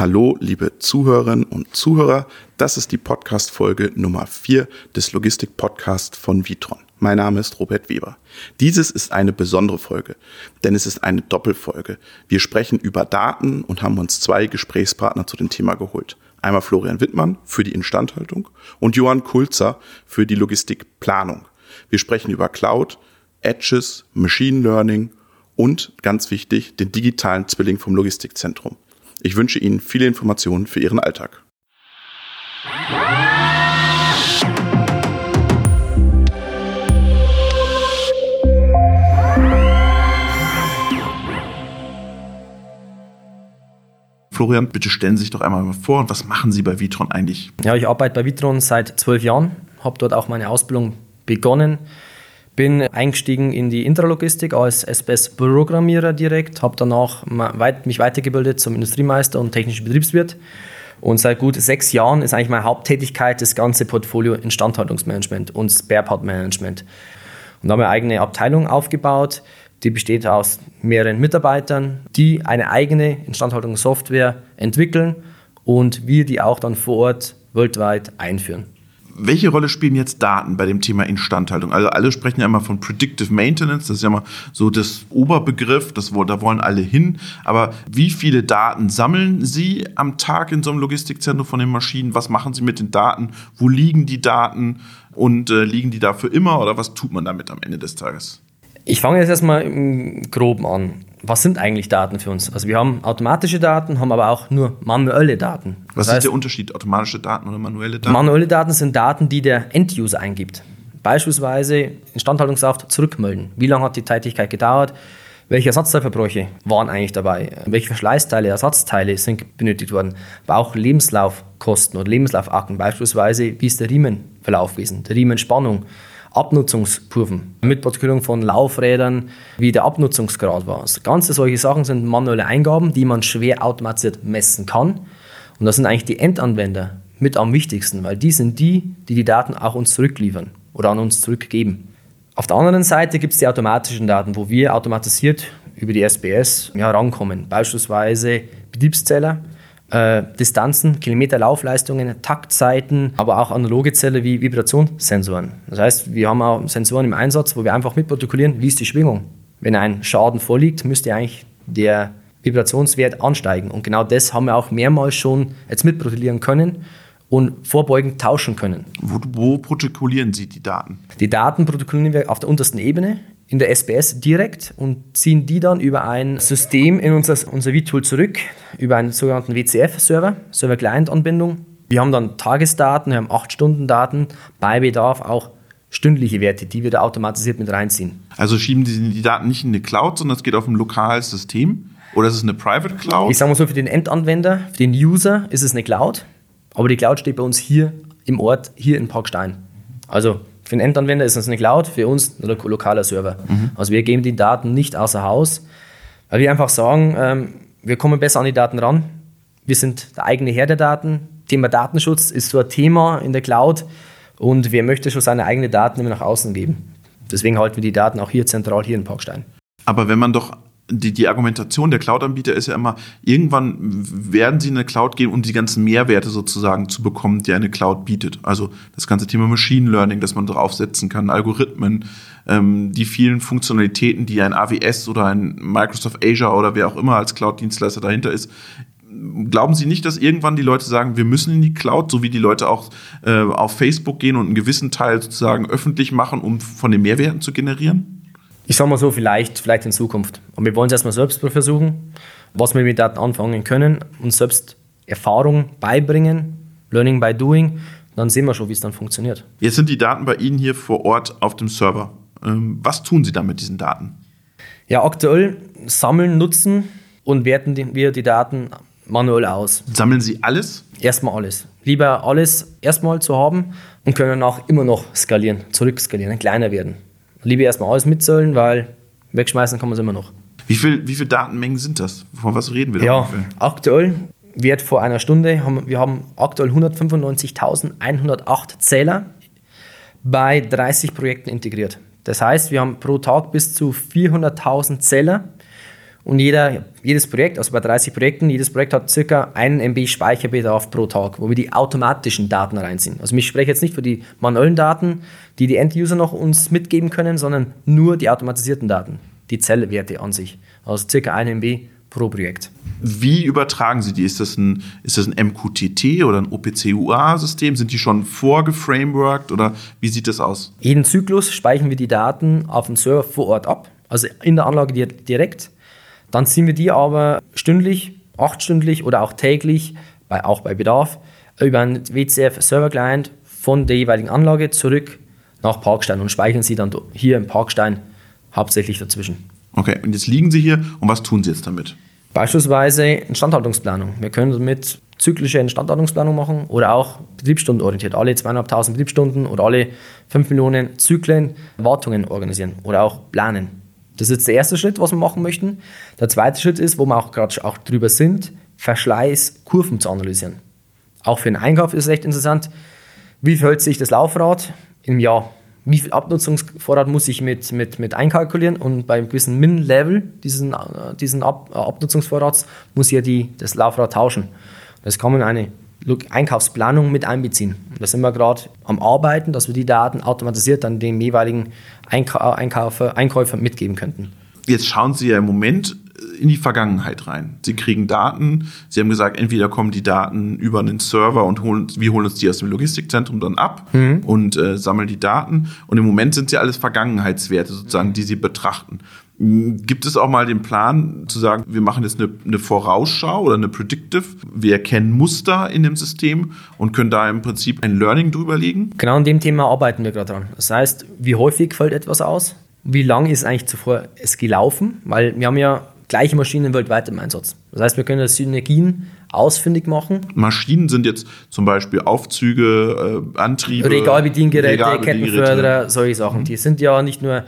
Hallo, liebe Zuhörerinnen und Zuhörer. Das ist die Podcast-Folge Nummer 4 des Logistik-Podcasts von Vitron. Mein Name ist Robert Weber. Dieses ist eine besondere Folge, denn es ist eine Doppelfolge. Wir sprechen über Daten und haben uns zwei Gesprächspartner zu dem Thema geholt. Einmal Florian Wittmann für die Instandhaltung und Johann Kulzer für die Logistikplanung. Wir sprechen über Cloud, Edges, Machine Learning und ganz wichtig, den digitalen Zwilling vom Logistikzentrum. Ich wünsche Ihnen viele Informationen für Ihren Alltag. Florian, bitte stellen Sie sich doch einmal vor, was machen Sie bei Vitron eigentlich? Ja, ich arbeite bei Vitron seit zwölf Jahren, habe dort auch meine Ausbildung begonnen bin eingestiegen in die Intralogistik als SPS-Programmierer direkt, habe danach mich weitergebildet zum Industriemeister und technischen Betriebswirt. Und seit gut sechs Jahren ist eigentlich meine Haupttätigkeit das ganze Portfolio Instandhaltungsmanagement und Sparepart-Management. Und da haben wir eine eigene Abteilung aufgebaut, die besteht aus mehreren Mitarbeitern, die eine eigene Instandhaltungssoftware entwickeln und wir die auch dann vor Ort weltweit einführen welche Rolle spielen jetzt Daten bei dem Thema Instandhaltung? Also alle sprechen ja immer von Predictive Maintenance, das ist ja immer so das Oberbegriff, das, da wollen alle hin. Aber wie viele Daten sammeln Sie am Tag in so einem Logistikzentrum von den Maschinen? Was machen Sie mit den Daten? Wo liegen die Daten? Und äh, liegen die da für immer oder was tut man damit am Ende des Tages? Ich fange jetzt erstmal im Groben an was sind eigentlich Daten für uns? Also wir haben automatische Daten, haben aber auch nur manuelle Daten. Was das ist der Unterschied, automatische Daten oder manuelle Daten? Manuelle Daten sind Daten, die der End-User eingibt. Beispielsweise Instandhaltungssaft zurückmelden. Wie lange hat die Tätigkeit gedauert? Welche Ersatzteilverbräuche waren eigentlich dabei? Welche Verschleißteile, Ersatzteile sind benötigt worden? Aber auch Lebenslaufkosten oder Lebenslaufakten. Beispielsweise, wie ist der Riemenverlauf gewesen? Der Riemenspannung Abnutzungskurven mit Protokollierung von Laufrädern, wie der Abnutzungsgrad war. Also ganze solche Sachen sind manuelle Eingaben, die man schwer automatisiert messen kann. Und das sind eigentlich die Endanwender mit am wichtigsten, weil die sind die, die die Daten auch uns zurückliefern oder an uns zurückgeben. Auf der anderen Seite gibt es die automatischen Daten, wo wir automatisiert über die SBS ja. Beispielsweise Betriebszähler, äh, Distanzen, Kilometerlaufleistungen, Taktzeiten, aber auch analoge Zelle wie Vibrationssensoren. Das heißt, wir haben auch Sensoren im Einsatz, wo wir einfach mitprotokollieren, wie ist die Schwingung. Wenn ein Schaden vorliegt, müsste eigentlich der Vibrationswert ansteigen. Und genau das haben wir auch mehrmals schon jetzt mitprotokollieren können und vorbeugend tauschen können. Wo, wo protokollieren Sie die Daten? Die Daten protokollieren wir auf der untersten Ebene in der SBS direkt und ziehen die dann über ein System in unser, unser V-Tool zurück, über einen sogenannten WCF-Server, Server-Client-Anbindung. Wir haben dann Tagesdaten, wir haben 8-Stunden-Daten, bei Bedarf auch stündliche Werte, die wir da automatisiert mit reinziehen. Also schieben die, die Daten nicht in eine Cloud, sondern es geht auf ein lokales System? Oder ist es eine Private Cloud? Ich sage mal so, für den Endanwender, für den User ist es eine Cloud, aber die Cloud steht bei uns hier im Ort, hier in Parkstein. Also für den Endanwender ist es eine Cloud, für uns ein lokaler Server. Mhm. Also wir geben die Daten nicht außer Haus, weil wir einfach sagen, ähm, wir kommen besser an die Daten ran. Wir sind der eigene Herr der Daten. Thema Datenschutz ist so ein Thema in der Cloud und wer möchte schon seine eigenen Daten immer nach außen geben. Deswegen halten wir die Daten auch hier zentral hier in Parkstein. Aber wenn man doch die, die Argumentation der Cloud-Anbieter ist ja immer, irgendwann werden sie in eine Cloud gehen, um die ganzen Mehrwerte sozusagen zu bekommen, die eine Cloud bietet. Also das ganze Thema Machine Learning, das man draufsetzen kann, Algorithmen, ähm, die vielen Funktionalitäten, die ein AWS oder ein Microsoft Azure oder wer auch immer als Cloud-Dienstleister dahinter ist, glauben Sie nicht, dass irgendwann die Leute sagen, wir müssen in die Cloud, so wie die Leute auch äh, auf Facebook gehen und einen gewissen Teil sozusagen öffentlich machen, um von den Mehrwerten zu generieren? Ich sage mal so, vielleicht, vielleicht in Zukunft. Und wir wollen es erstmal selbst versuchen, was wir mit Daten anfangen können, uns selbst Erfahrung beibringen, Learning by Doing. Dann sehen wir schon, wie es dann funktioniert. Jetzt sind die Daten bei Ihnen hier vor Ort auf dem Server. Ähm, was tun Sie dann mit diesen Daten? Ja, aktuell sammeln, nutzen und werten wir die Daten manuell aus. Sammeln Sie alles? Erstmal alles. Lieber alles erstmal zu haben und können danach immer noch skalieren, zurückskalieren, kleiner werden. Lieber erstmal alles mitzählen, weil wegschmeißen kann man es immer noch. Wie viele wie viel Datenmengen sind das? Von was reden wir da? Ja, ungefähr? aktuell wird vor einer Stunde, haben, wir haben aktuell 195.108 Zähler bei 30 Projekten integriert. Das heißt, wir haben pro Tag bis zu 400.000 Zähler Und jeder, jedes Projekt, also bei 30 Projekten, jedes Projekt hat circa einen MB Speicherbedarf pro Tag, wo wir die automatischen Daten reinziehen. Also ich spreche jetzt nicht für die manuellen Daten, die die End-User noch uns mitgeben können, sondern nur die automatisierten Daten, die Zellwerte an sich. Also circa ein MB pro Projekt. Wie übertragen Sie die? Ist das ein, ist das ein MQTT oder ein OPC-UA-System? Sind die schon vorgeframeworked oder wie sieht das aus? Jeden Zyklus speichern wir die Daten auf dem Server vor Ort ab, also in der Anlage direkt. Dann ziehen wir die aber stündlich, achtstündlich oder auch täglich, bei, auch bei Bedarf, über einen WCF-Server-Client von der jeweiligen Anlage zurück nach Parkstein und speichern sie dann hier im Parkstein hauptsächlich dazwischen. Okay, und jetzt liegen Sie hier und was tun Sie jetzt damit? Beispielsweise Instandhaltungsplanung. Wir können damit zyklische Instandhaltungsplanung machen oder auch betriebsstundenorientiert. Alle zweieinhalbtausend Betriebsstunden oder alle fünf Millionen Zyklen Wartungen organisieren oder auch planen. Das ist jetzt der erste Schritt, was wir machen möchten. Der zweite Schritt ist, wo wir auch gerade auch drüber sind, Verschleißkurven zu analysieren. Auch für den Einkauf ist es recht interessant. Wie verhält sich das Laufrad im Jahr? wie viel Abnutzungsvorrat muss ich mit, mit, mit einkalkulieren und beim gewissen Min-Level diesen, diesen Ab, Abnutzungsvorrats muss ich ja die, das Laufrad tauschen. Das kann man in eine Einkaufsplanung mit einbeziehen. da sind wir gerade am Arbeiten, dass wir die Daten automatisiert dann dem jeweiligen Einkaufer, Einkäufer mitgeben könnten. Jetzt schauen Sie ja im Moment in die Vergangenheit rein. Sie kriegen Daten. Sie haben gesagt, entweder kommen die Daten über einen Server und holen, wir holen uns die aus dem Logistikzentrum dann ab mhm. und äh, sammeln die Daten. Und im Moment sind sie alles Vergangenheitswerte sozusagen, die Sie betrachten. Gibt es auch mal den Plan zu sagen, wir machen jetzt eine, eine, Vorausschau oder eine Predictive? Wir erkennen Muster in dem System und können da im Prinzip ein Learning drüber legen? Genau an dem Thema arbeiten wir gerade dran. Das heißt, wie häufig fällt etwas aus? Wie lange ist eigentlich zuvor es gelaufen? Weil wir haben ja gleiche Maschinen weltweit im Einsatz. Das heißt, wir können Synergien ausfindig machen. Maschinen sind jetzt zum Beispiel Aufzüge, äh, Antriebe, Regalbediengeräte, Regalbediengeräte, Kettenförderer, solche Sachen. Mhm. Die sind ja nicht nur,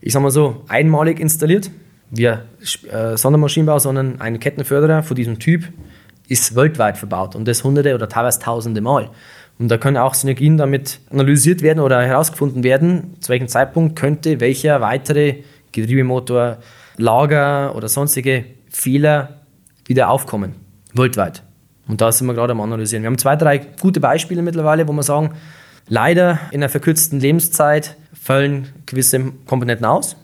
ich sag mal so, einmalig installiert, wie äh, Sondermaschinenbau, sondern ein Kettenförderer von diesem Typ ist weltweit verbaut und das hunderte oder teilweise tausende Mal. Und da können auch Synergien damit analysiert werden oder herausgefunden werden, zu welchem Zeitpunkt könnte welcher weitere Getriebemotor Lager oder sonstige Fehler wieder aufkommen, weltweit. Und da sind wir gerade am Analysieren. Wir haben zwei, drei gute Beispiele mittlerweile, wo wir sagen, leider in einer verkürzten Lebenszeit fallen gewisse Komponenten aus.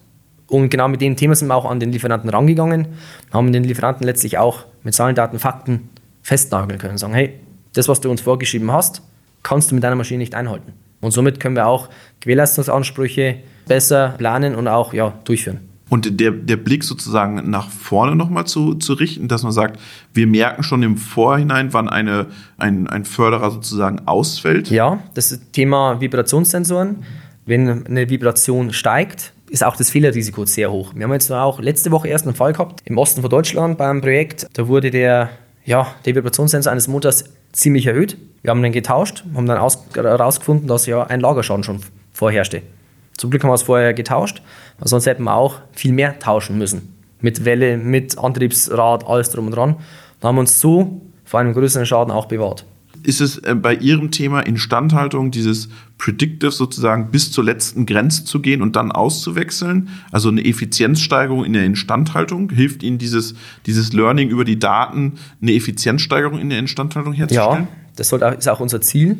Und genau mit dem Thema sind wir auch an den Lieferanten rangegangen, haben den Lieferanten letztlich auch mit Zahlen, Daten, Fakten festnageln können. Sagen, hey, das, was du uns vorgeschrieben hast, kannst du mit deiner Maschine nicht einhalten. Und somit können wir auch Gewährleistungsansprüche besser planen und auch ja, durchführen. Und der, der Blick sozusagen nach vorne nochmal zu, zu richten, dass man sagt, wir merken schon im Vorhinein, wann eine, ein, ein Förderer sozusagen ausfällt. Ja, das Thema Vibrationssensoren. Wenn eine Vibration steigt, ist auch das Fehlerrisiko sehr hoch. Wir haben jetzt auch letzte Woche erst einen Fall gehabt im Osten von Deutschland beim Projekt. Da wurde der, ja, der Vibrationssensor eines Motors ziemlich erhöht. Wir haben den getauscht, haben dann herausgefunden, dass ja ein Lagerschaden schon vorherrschte. Zum Glück haben wir es vorher getauscht, sonst hätten wir auch viel mehr tauschen müssen. Mit Welle, mit Antriebsrad, alles drum und dran. Da haben wir uns so vor einem größeren Schaden auch bewahrt. Ist es äh, bei Ihrem Thema Instandhaltung dieses Predictive sozusagen bis zur letzten Grenze zu gehen und dann auszuwechseln? Also eine Effizienzsteigerung in der Instandhaltung? Hilft Ihnen dieses, dieses Learning über die Daten, eine Effizienzsteigerung in der Instandhaltung herzustellen? Ja, das ist auch unser Ziel,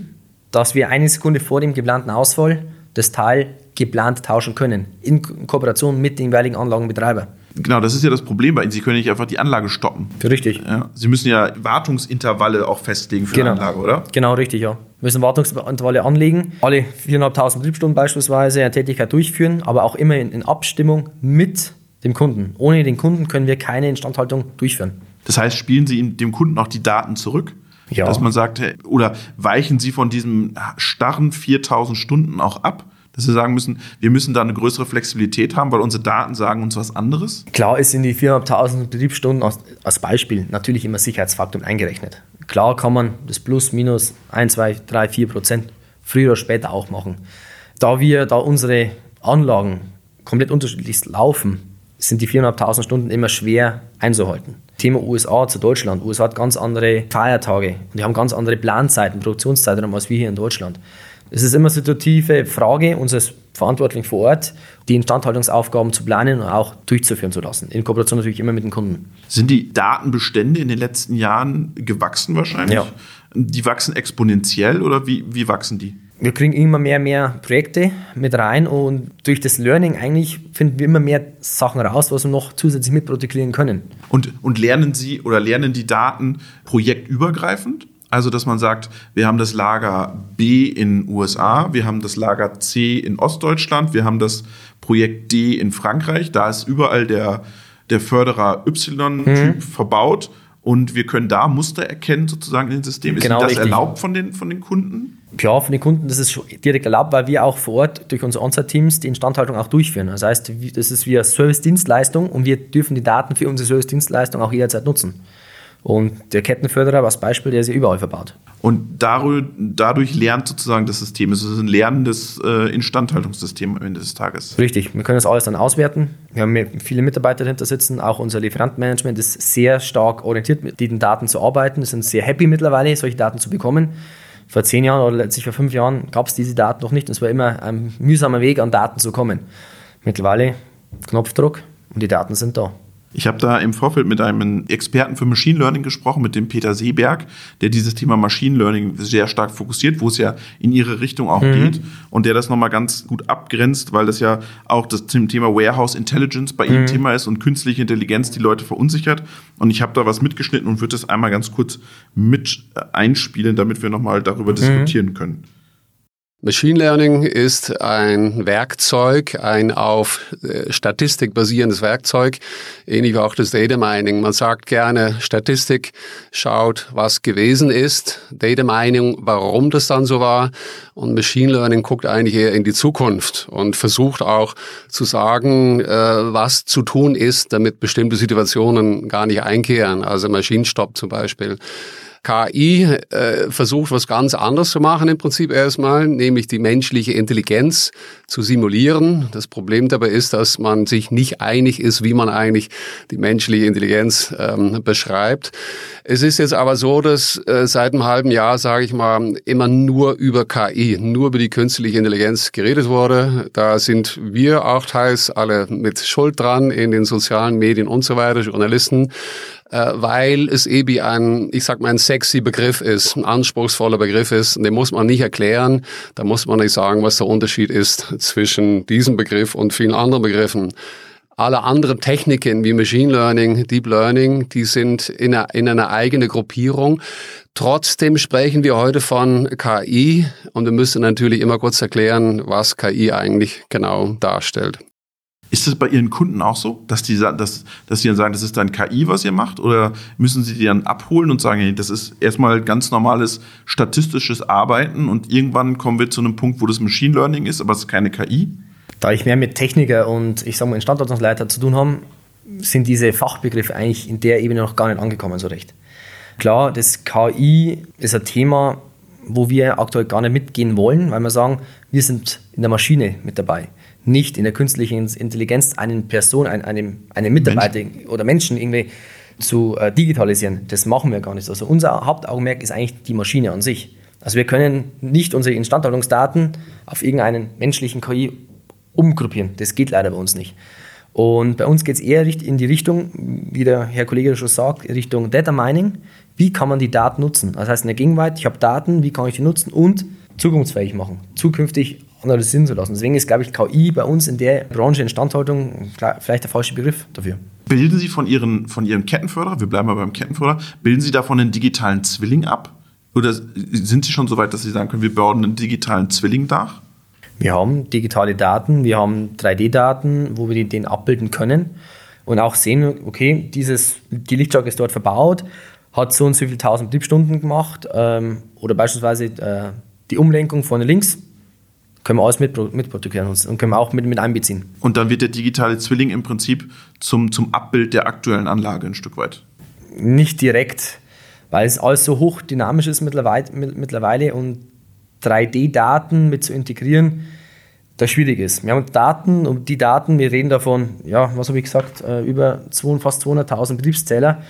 dass wir eine Sekunde vor dem geplanten Ausfall das Teil geplant tauschen können, in Kooperation mit dem jeweiligen Anlagenbetreiber. Genau, das ist ja das Problem bei Ihnen. Sie können nicht einfach die Anlage stoppen. Richtig. Ja, Sie müssen ja Wartungsintervalle auch festlegen für genau. die Anlage, oder? Genau, richtig, ja. Wir müssen Wartungsintervalle anlegen, alle 4.500 Betriebsstunden beispielsweise eine Tätigkeit durchführen, aber auch immer in, in Abstimmung mit dem Kunden. Ohne den Kunden können wir keine Instandhaltung durchführen. Das heißt, spielen Sie dem Kunden auch die Daten zurück? Ja. Dass man sagt, oder weichen Sie von diesem starren 4000 Stunden auch ab? Dass wir sagen müssen, wir müssen da eine größere Flexibilität haben, weil unsere Daten sagen uns was anderes? Klar ist in die 4.500 Betriebsstunden als, als Beispiel natürlich immer Sicherheitsfaktor eingerechnet. Klar kann man das Plus, Minus 1, 2, 3, 4 Prozent früher oder später auch machen. Da wir, da unsere Anlagen komplett unterschiedlich laufen, sind die 4.500 Stunden immer schwer einzuhalten. Thema USA zu Deutschland. USA hat ganz andere Feiertage und die haben ganz andere Planzeiten, Produktionszeiten als wir hier in Deutschland. Es ist immer eine situative Frage unseres Verantwortlichen vor Ort, die Instandhaltungsaufgaben zu planen und auch durchzuführen zu lassen. In Kooperation natürlich immer mit den Kunden. Sind die Datenbestände in den letzten Jahren gewachsen wahrscheinlich? Ja. Die wachsen exponentiell oder wie, wie wachsen die? Wir kriegen immer mehr mehr Projekte mit rein und durch das Learning eigentlich finden wir immer mehr Sachen raus, was wir noch zusätzlich mitprotokollieren können. Und, und lernen Sie oder lernen die Daten projektübergreifend? Also, dass man sagt, wir haben das Lager B in USA, wir haben das Lager C in Ostdeutschland, wir haben das Projekt D in Frankreich. Da ist überall der, der Förderer Y-Typ mhm. verbaut und wir können da Muster erkennen sozusagen in den Systemen. Ist genau das richtig. erlaubt von den, von den Kunden? Ja, von den Kunden, das ist schon direkt erlaubt, weil wir auch vor Ort durch unsere On-Site-Teams die Instandhaltung auch durchführen. Das heißt, das ist wie eine Service-Dienstleistung und wir dürfen die Daten für unsere Service-Dienstleistung auch jederzeit nutzen. Und der Kettenförderer, als Beispiel, der ist ja überall verbaut. Und dadurch, dadurch lernt sozusagen das System. Es ist ein lernendes äh, Instandhaltungssystem am Ende des Tages. Richtig, wir können das alles dann auswerten. Wir haben viele Mitarbeiter dahinter sitzen. Auch unser Lieferantenmanagement ist sehr stark orientiert, mit den Daten zu arbeiten. Wir sind sehr happy mittlerweile, solche Daten zu bekommen. Vor zehn Jahren oder letztlich vor fünf Jahren gab es diese Daten noch nicht. Es war immer ein mühsamer Weg, an Daten zu kommen. Mittlerweile Knopfdruck und die Daten sind da. Ich habe da im Vorfeld mit einem Experten für Machine Learning gesprochen, mit dem Peter Seeberg, der dieses Thema Machine Learning sehr stark fokussiert, wo es ja in ihre Richtung auch mhm. geht und der das nochmal ganz gut abgrenzt, weil das ja auch das Thema Warehouse Intelligence bei mhm. ihm Thema ist und künstliche Intelligenz die Leute verunsichert. Und ich habe da was mitgeschnitten und würde das einmal ganz kurz mit einspielen, damit wir nochmal darüber mhm. diskutieren können. Machine Learning ist ein Werkzeug, ein auf äh, Statistik basierendes Werkzeug, ähnlich wie auch das Data Mining. Man sagt gerne, Statistik schaut, was gewesen ist, Data Mining, warum das dann so war und Machine Learning guckt eigentlich eher in die Zukunft und versucht auch zu sagen, äh, was zu tun ist, damit bestimmte Situationen gar nicht einkehren, also Maschinenstopp zum Beispiel. KI äh, versucht, was ganz anderes zu machen im Prinzip erstmal, nämlich die menschliche Intelligenz zu simulieren. Das Problem dabei ist, dass man sich nicht einig ist, wie man eigentlich die menschliche Intelligenz ähm, beschreibt. Es ist jetzt aber so, dass äh, seit einem halben Jahr, sage ich mal, immer nur über KI, nur über die künstliche Intelligenz geredet wurde. Da sind wir auch teils alle mit Schuld dran in den sozialen Medien und so weiter, Journalisten äh, weil es eben ein, ich sag mal, ein sexy Begriff ist, ein anspruchsvoller Begriff ist. Den muss man nicht erklären. Da muss man nicht sagen, was der Unterschied ist zwischen diesem Begriff und vielen anderen Begriffen. Alle anderen Techniken wie Machine Learning, Deep Learning, die sind in einer, in einer eigenen Gruppierung. Trotzdem sprechen wir heute von KI und wir müssen natürlich immer kurz erklären, was KI eigentlich genau darstellt. Ist das bei Ihren Kunden auch so, dass die, dass, dass die dann sagen, das ist dann KI, was ihr macht? Oder müssen Sie die dann abholen und sagen, das ist erstmal ganz normales statistisches Arbeiten und irgendwann kommen wir zu einem Punkt, wo das Machine Learning ist, aber es ist keine KI? Da ich mehr mit Techniker und ich sage mal Instandhaltungsleiter zu tun habe, sind diese Fachbegriffe eigentlich in der Ebene noch gar nicht angekommen so recht. Klar, das KI ist ein Thema, wo wir aktuell gar nicht mitgehen wollen, weil wir sagen, wir sind in der Maschine mit dabei nicht in der künstlichen Intelligenz eine Person, einen, einen Mitarbeiter Mensch. oder Menschen irgendwie zu äh, digitalisieren. Das machen wir gar nicht. Also unser Hauptaugenmerk ist eigentlich die Maschine an sich. Also wir können nicht unsere Instandhaltungsdaten auf irgendeinen menschlichen KI umgruppieren. Das geht leider bei uns nicht. Und bei uns geht es eher in die Richtung, wie der Herr Kollege schon sagt, Richtung Data Mining. Wie kann man die Daten nutzen? Das heißt in der Gegenwart, ich habe Daten, wie kann ich die nutzen und zukunftsfähig machen, zukünftig analysieren zu lassen. Deswegen ist, glaube ich, KI bei uns in der Branche Instandhaltung vielleicht der falsche Begriff dafür. Bilden Sie von, Ihren, von Ihrem Kettenförderer, wir bleiben mal beim Kettenförderer, bilden Sie davon einen digitalen Zwilling ab? Oder sind Sie schon so weit, dass Sie sagen können, wir bauen einen digitalen Zwilling nach? Wir haben digitale Daten, wir haben 3D-Daten, wo wir den abbilden können und auch sehen, okay, dieses, die Lichtschranke ist dort verbaut, hat so und so viele tausend Betriebsstunden gemacht ähm, oder beispielsweise äh, die Umlenkung vorne links können wir alles mit, mitprotokollieren und können wir auch mit, mit einbeziehen. Und dann wird der digitale Zwilling im Prinzip zum, zum Abbild der aktuellen Anlage ein Stück weit? Nicht direkt, weil es alles so hoch dynamisch ist mittlerweile, mittlerweile und 3D-Daten mit zu integrieren, das schwierig ist. Wir haben Daten und die Daten, wir reden davon, ja, was habe ich gesagt, äh, über fast 200.000 Betriebszähler,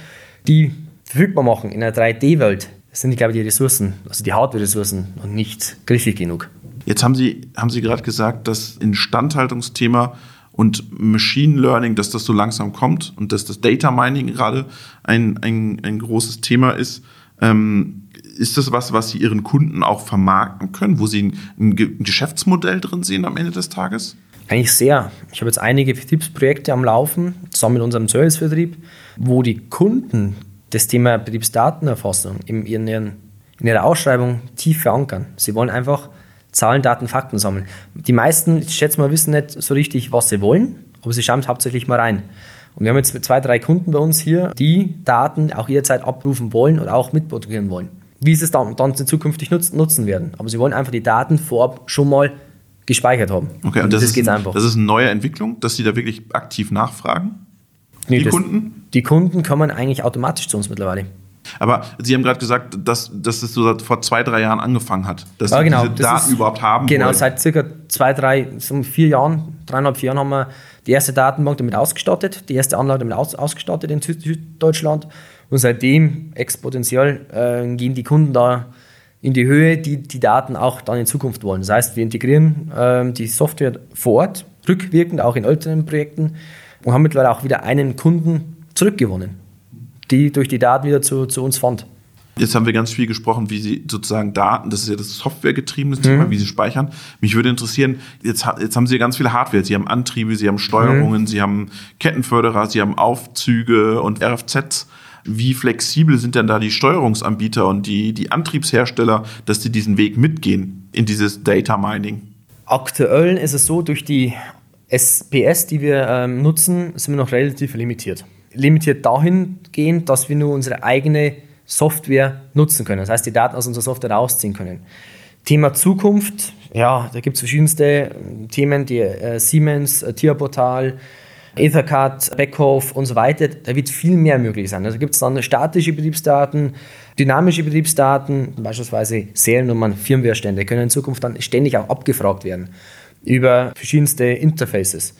die verfügbar machen in einer 3D-Welt. Das sind, glaube ich, die Ressourcen, also die Hardware-Ressourcen und nicht griffig genug. Jetzt haben Sie, haben Sie gerade gesagt, dass Instandhaltungsthema und Machine Learning, dass das so langsam kommt und dass das Data Mining gerade ein, ein, ein großes Thema ist. Ähm, ist das was, was Sie Ihren Kunden auch vermarkten können, wo Sie ein, ein Geschäftsmodell drin sehen am Ende des Tages? Eigentlich sehr. Ich habe jetzt einige Betriebsprojekte am Laufen, zusammen mit unserem Servicevertrieb, wo die Kunden das Thema Betriebsdatenerfassung in, ihren, in ihrer Ausschreibung tief verankern. Sie wollen einfach Zahlen, Daten, Fakten sammeln. Die meisten, ich schätze mal, wissen nicht so richtig, was sie wollen, aber sie schauen hauptsächlich mal rein. Und wir haben jetzt zwei, drei Kunden bei uns hier, die Daten auch jederzeit abrufen wollen und auch mitproduzieren wollen. Wie sie es dann, dann zukünftig nutzen, werden. Aber sie wollen einfach die Daten vorab schon mal gespeichert haben. Okay, und das, das ist, einfach. Das ist eine neue Entwicklung, dass Sie da wirklich aktiv nachfragen? Nee, die das, Kunden? Die Kunden kommen eigentlich automatisch zu uns mittlerweile. Aber Sie haben gerade gesagt, dass, dass es so vor zwei, drei Jahren angefangen hat, dass ja, genau, Sie diese Daten überhaupt haben Genau, wollen. seit circa zwei, drei, so vier Jahren, dreieinhalb, vier Jahren haben wir die erste Datenbank damit ausgestattet, die erste Anlage damit aus, ausgestattet in Süddeutschland. Und seitdem exponentiell äh, gehen die Kunden da in die Höhe, die die Daten auch dann in Zukunft wollen. Das heißt, wir integrieren äh, die Software vor Ort, rückwirkend auch in älteren Projekten und haben mittlerweile auch wieder einen Kunden zurückgewonnen, die durch die Daten wieder zu, zu uns fand. Jetzt haben wir ganz viel gesprochen, wie Sie sozusagen Daten, das ist ja das softwaregetriebene Thema, mhm. wie Sie speichern. Mich würde interessieren, jetzt, jetzt haben Sie ganz viele Hardware. Sie haben Antriebe, Sie haben Steuerungen, mhm. Sie haben Kettenförderer, Sie haben Aufzüge und RFZs. Wie flexibel sind denn da die Steuerungsanbieter und die, die Antriebshersteller, dass sie diesen Weg mitgehen in dieses Data Mining? Aktuell ist es so, durch die SPS, die wir ähm, nutzen, sind wir noch relativ limitiert. Limitiert dahingehend, dass wir nur unsere eigene Software nutzen können. Das heißt, die Daten aus unserer Software rausziehen können. Thema Zukunft, ja, da gibt es verschiedenste ähm, Themen, die äh, Siemens, äh, Tierportal, Ethercard, Backhof und so weiter, da wird viel mehr möglich sein. Also gibt es dann statische Betriebsdaten, dynamische Betriebsdaten, beispielsweise Seriennummern, Firmwarestände, können in Zukunft dann ständig auch abgefragt werden über verschiedenste Interfaces.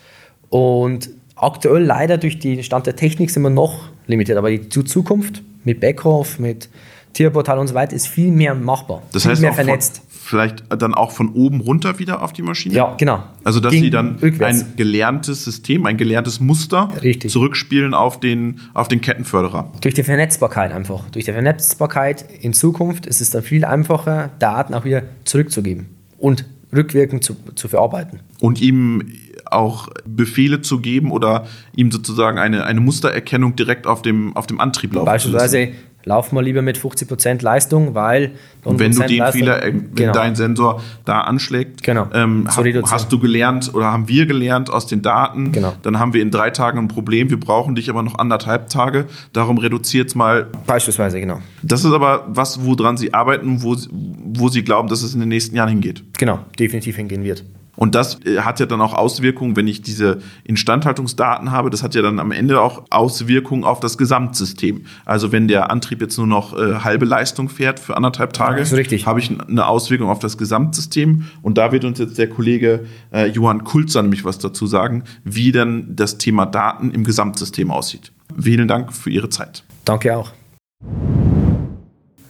Und aktuell leider durch den Stand der Technik sind wir noch limitiert, aber die Zukunft mit Backhof, mit Tierportal und so weiter ist viel mehr machbar, das viel heißt mehr vernetzt. Von, vielleicht dann auch von oben runter wieder auf die Maschine? Ja, genau. Also dass Ging sie dann rückwärts. ein gelerntes System, ein gelerntes Muster Richtig. zurückspielen auf den, auf den Kettenförderer. Durch die Vernetzbarkeit einfach. Durch die Vernetzbarkeit in Zukunft ist es dann viel einfacher, Daten auch wieder zurückzugeben und rückwirkend zu, zu verarbeiten. Und ihm auch Befehle zu geben oder ihm sozusagen eine, eine Mustererkennung direkt auf dem, auf dem Antrieb laufen Beispielsweise lauf mal lieber mit 50% Leistung, weil... Und wenn du den Leistung, Fehler, wenn genau. dein Sensor da anschlägt, genau. ähm, so hast, hast du gelernt oder haben wir gelernt aus den Daten, genau. dann haben wir in drei Tagen ein Problem, wir brauchen dich aber noch anderthalb Tage, darum reduziert es mal. Beispielsweise, genau. Das ist aber was, woran Sie arbeiten, wo, wo Sie glauben, dass es in den nächsten Jahren hingeht. Genau, definitiv hingehen wird. Und das äh, hat ja dann auch Auswirkungen, wenn ich diese Instandhaltungsdaten habe, das hat ja dann am Ende auch Auswirkungen auf das Gesamtsystem. Also wenn der Antrieb jetzt nur noch äh, halbe Leistung fährt für anderthalb Tage, habe ich eine Auswirkung auf das Gesamtsystem. Und da wird uns jetzt der Kollege äh, Johann Kulzer nämlich was dazu sagen, wie denn das Thema Daten im Gesamtsystem aussieht. Vielen Dank für Ihre Zeit. Danke auch.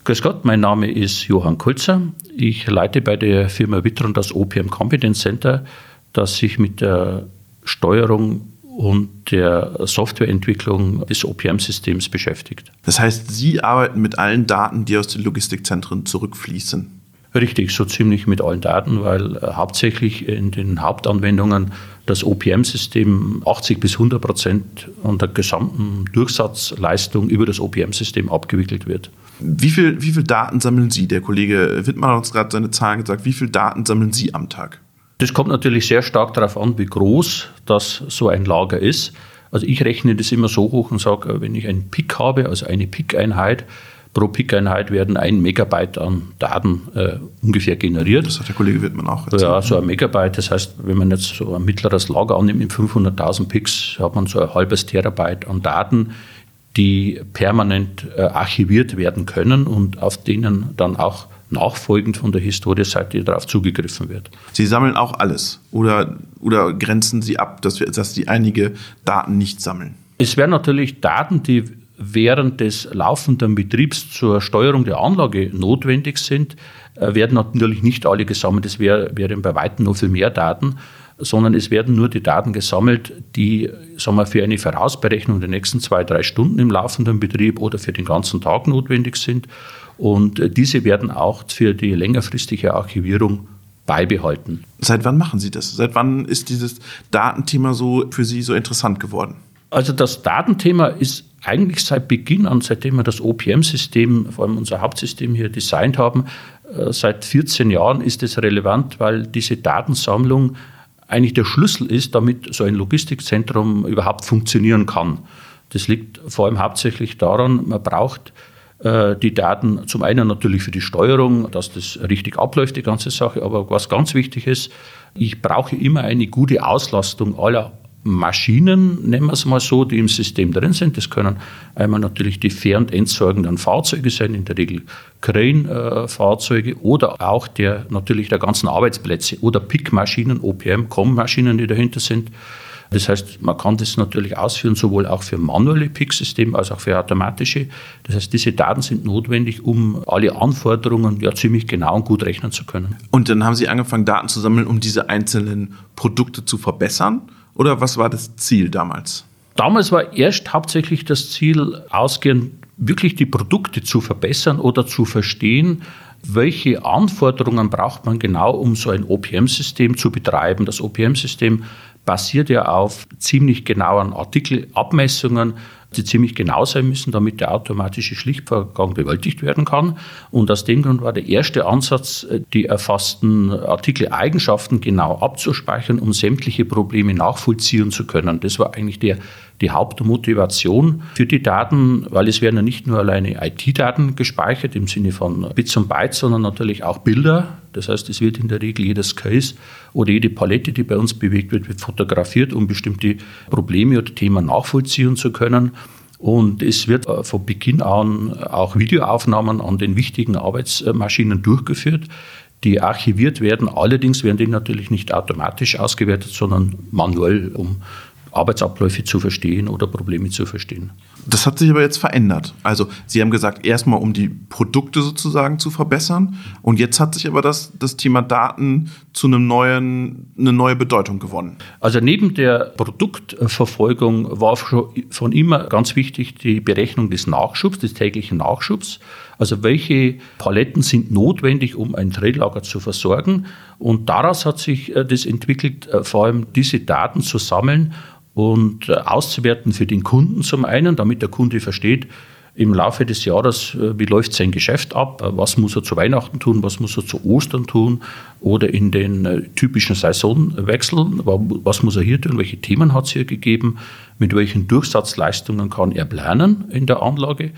Grüß Gott, mein Name ist Johann Kulzer. Ich leite bei der Firma Witron das OPM Competence Center, das sich mit der Steuerung und der Softwareentwicklung des OPM-Systems beschäftigt. Das heißt, Sie arbeiten mit allen Daten, die aus den Logistikzentren zurückfließen? Richtig, so ziemlich mit allen Daten, weil äh, hauptsächlich in den Hauptanwendungen das OPM-System 80 bis 100 Prozent an der gesamten Durchsatzleistung über das OPM-System abgewickelt wird. Wie viel, wie viel Daten sammeln Sie? Der Kollege Wittmann hat uns gerade seine Zahlen gesagt. Wie viel Daten sammeln Sie am Tag? Das kommt natürlich sehr stark darauf an, wie groß das so ein Lager ist. Also ich rechne das immer so hoch und sage, wenn ich einen Pick habe, also eine Pick-Einheit, pro Pick-Einheit werden ein Megabyte an Daten äh, ungefähr generiert. Das hat der Kollege Wittmann auch erzählt. Ja, so ein Megabyte. Das heißt, wenn man jetzt so ein mittleres Lager annimmt mit 500.000 Picks, hat man so ein halbes Terabyte an Daten, die permanent äh, archiviert werden können und auf denen dann auch nachfolgend von der Historieseite darauf zugegriffen wird. Sie sammeln auch alles oder, oder grenzen Sie ab, dass, wir, dass Sie einige Daten nicht sammeln? Es werden natürlich Daten, die während des laufenden Betriebs zur Steuerung der Anlage notwendig sind, äh, werden natürlich nicht alle gesammelt. Es wär, wären bei weitem noch viel mehr Daten, sondern es werden nur die Daten gesammelt, die sagen wir, für eine Vorausberechnung der nächsten zwei, drei Stunden im laufenden Betrieb oder für den ganzen Tag notwendig sind. Und äh, diese werden auch für die längerfristige Archivierung beibehalten. Seit wann machen Sie das? Seit wann ist dieses Datenthema so für Sie so interessant geworden? Also das Datenthema ist eigentlich seit Beginn an, seitdem wir das OPM-System, vor allem unser Hauptsystem hier designt haben, äh, seit 14 Jahren ist es relevant, weil diese Datensammlung eigentlich der Schlüssel ist, damit so ein Logistikzentrum überhaupt funktionieren kann. Das liegt vor allem hauptsächlich daran, man braucht äh, die Daten zum einen natürlich für die Steuerung, dass das richtig abläuft, die ganze Sache, aber was ganz wichtig ist, ich brauche immer eine gute Auslastung aller Maschinen, nennen wir es mal so, die im System drin sind. Das können einmal natürlich die fähr- und entsorgenden Fahrzeuge sein, in der Regel Crane-Fahrzeuge oder auch der, natürlich der ganzen Arbeitsplätze oder Pick-Maschinen, OPM-Com-Maschinen, die dahinter sind. Das heißt, man kann das natürlich ausführen, sowohl auch für manuelle Pick-Systeme als auch für automatische. Das heißt, diese Daten sind notwendig, um alle Anforderungen ja ziemlich genau und gut rechnen zu können. Und dann haben Sie angefangen, Daten zu sammeln, um diese einzelnen Produkte zu verbessern? Oder was war das Ziel damals? Damals war erst hauptsächlich das Ziel, ausgehend wirklich die Produkte zu verbessern oder zu verstehen, welche Anforderungen braucht man genau, um so ein OPM-System zu betreiben. Das OPM-System basiert ja auf ziemlich genauen Artikelabmessungen, die ziemlich genau sein müssen, damit der automatische Schlichtvorgang bewältigt werden kann. Und aus dem Grund war der erste Ansatz, äh, die erfassten Artikeleigenschaften genau abzuspeichern, um sämtliche Probleme nachvollziehen zu können. Das war eigentlich der die Hauptmotivation für die Daten, weil es werden ja nicht nur alleine IT-Daten gespeichert im Sinne von Bits und Bytes, sondern natürlich auch Bilder. Das heißt, es wird in der Regel jedes Case oder jede Palette, die bei uns bewegt wird, wird fotografiert, um bestimmte Probleme oder Themen nachvollziehen zu können. Und es wird äh, von Beginn an auch Videoaufnahmen an den wichtigen Arbeitsmaschinen durchgeführt, die archiviert werden. Allerdings werden die natürlich nicht automatisch ausgewertet, sondern manuell, um Arbeitsabläufe zu verstehen oder Probleme zu verstehen. Das hat sich aber jetzt verändert. Also Sie haben gesagt, erstmal um die Produkte sozusagen zu verbessern und jetzt hat sich aber das, das Thema Daten zu einem neuen, eine neue Bedeutung gewonnen. Also neben der Produktverfolgung war von immer ganz wichtig die Berechnung des Nachschubs, des täglichen Nachschubs. Also welche Paletten sind notwendig, um ein Tretlager zu versorgen? Und daraus hat sich äh, das entwickelt, äh, vor allem diese Daten zu sammeln und äh, auszuwerten für den Kunden zum einen, damit der Kunde versteht, im Laufe des Jahres, äh, wie läuft sein Geschäft ab, äh, was muss er zu Weihnachten tun, was muss er zu Ostern tun oder in den typischen Saisonwechseln, was muss er hier tun, welche Themen hat es hier gegeben, mit welchen Durchsatzleistungen kann er planen in der Anlage.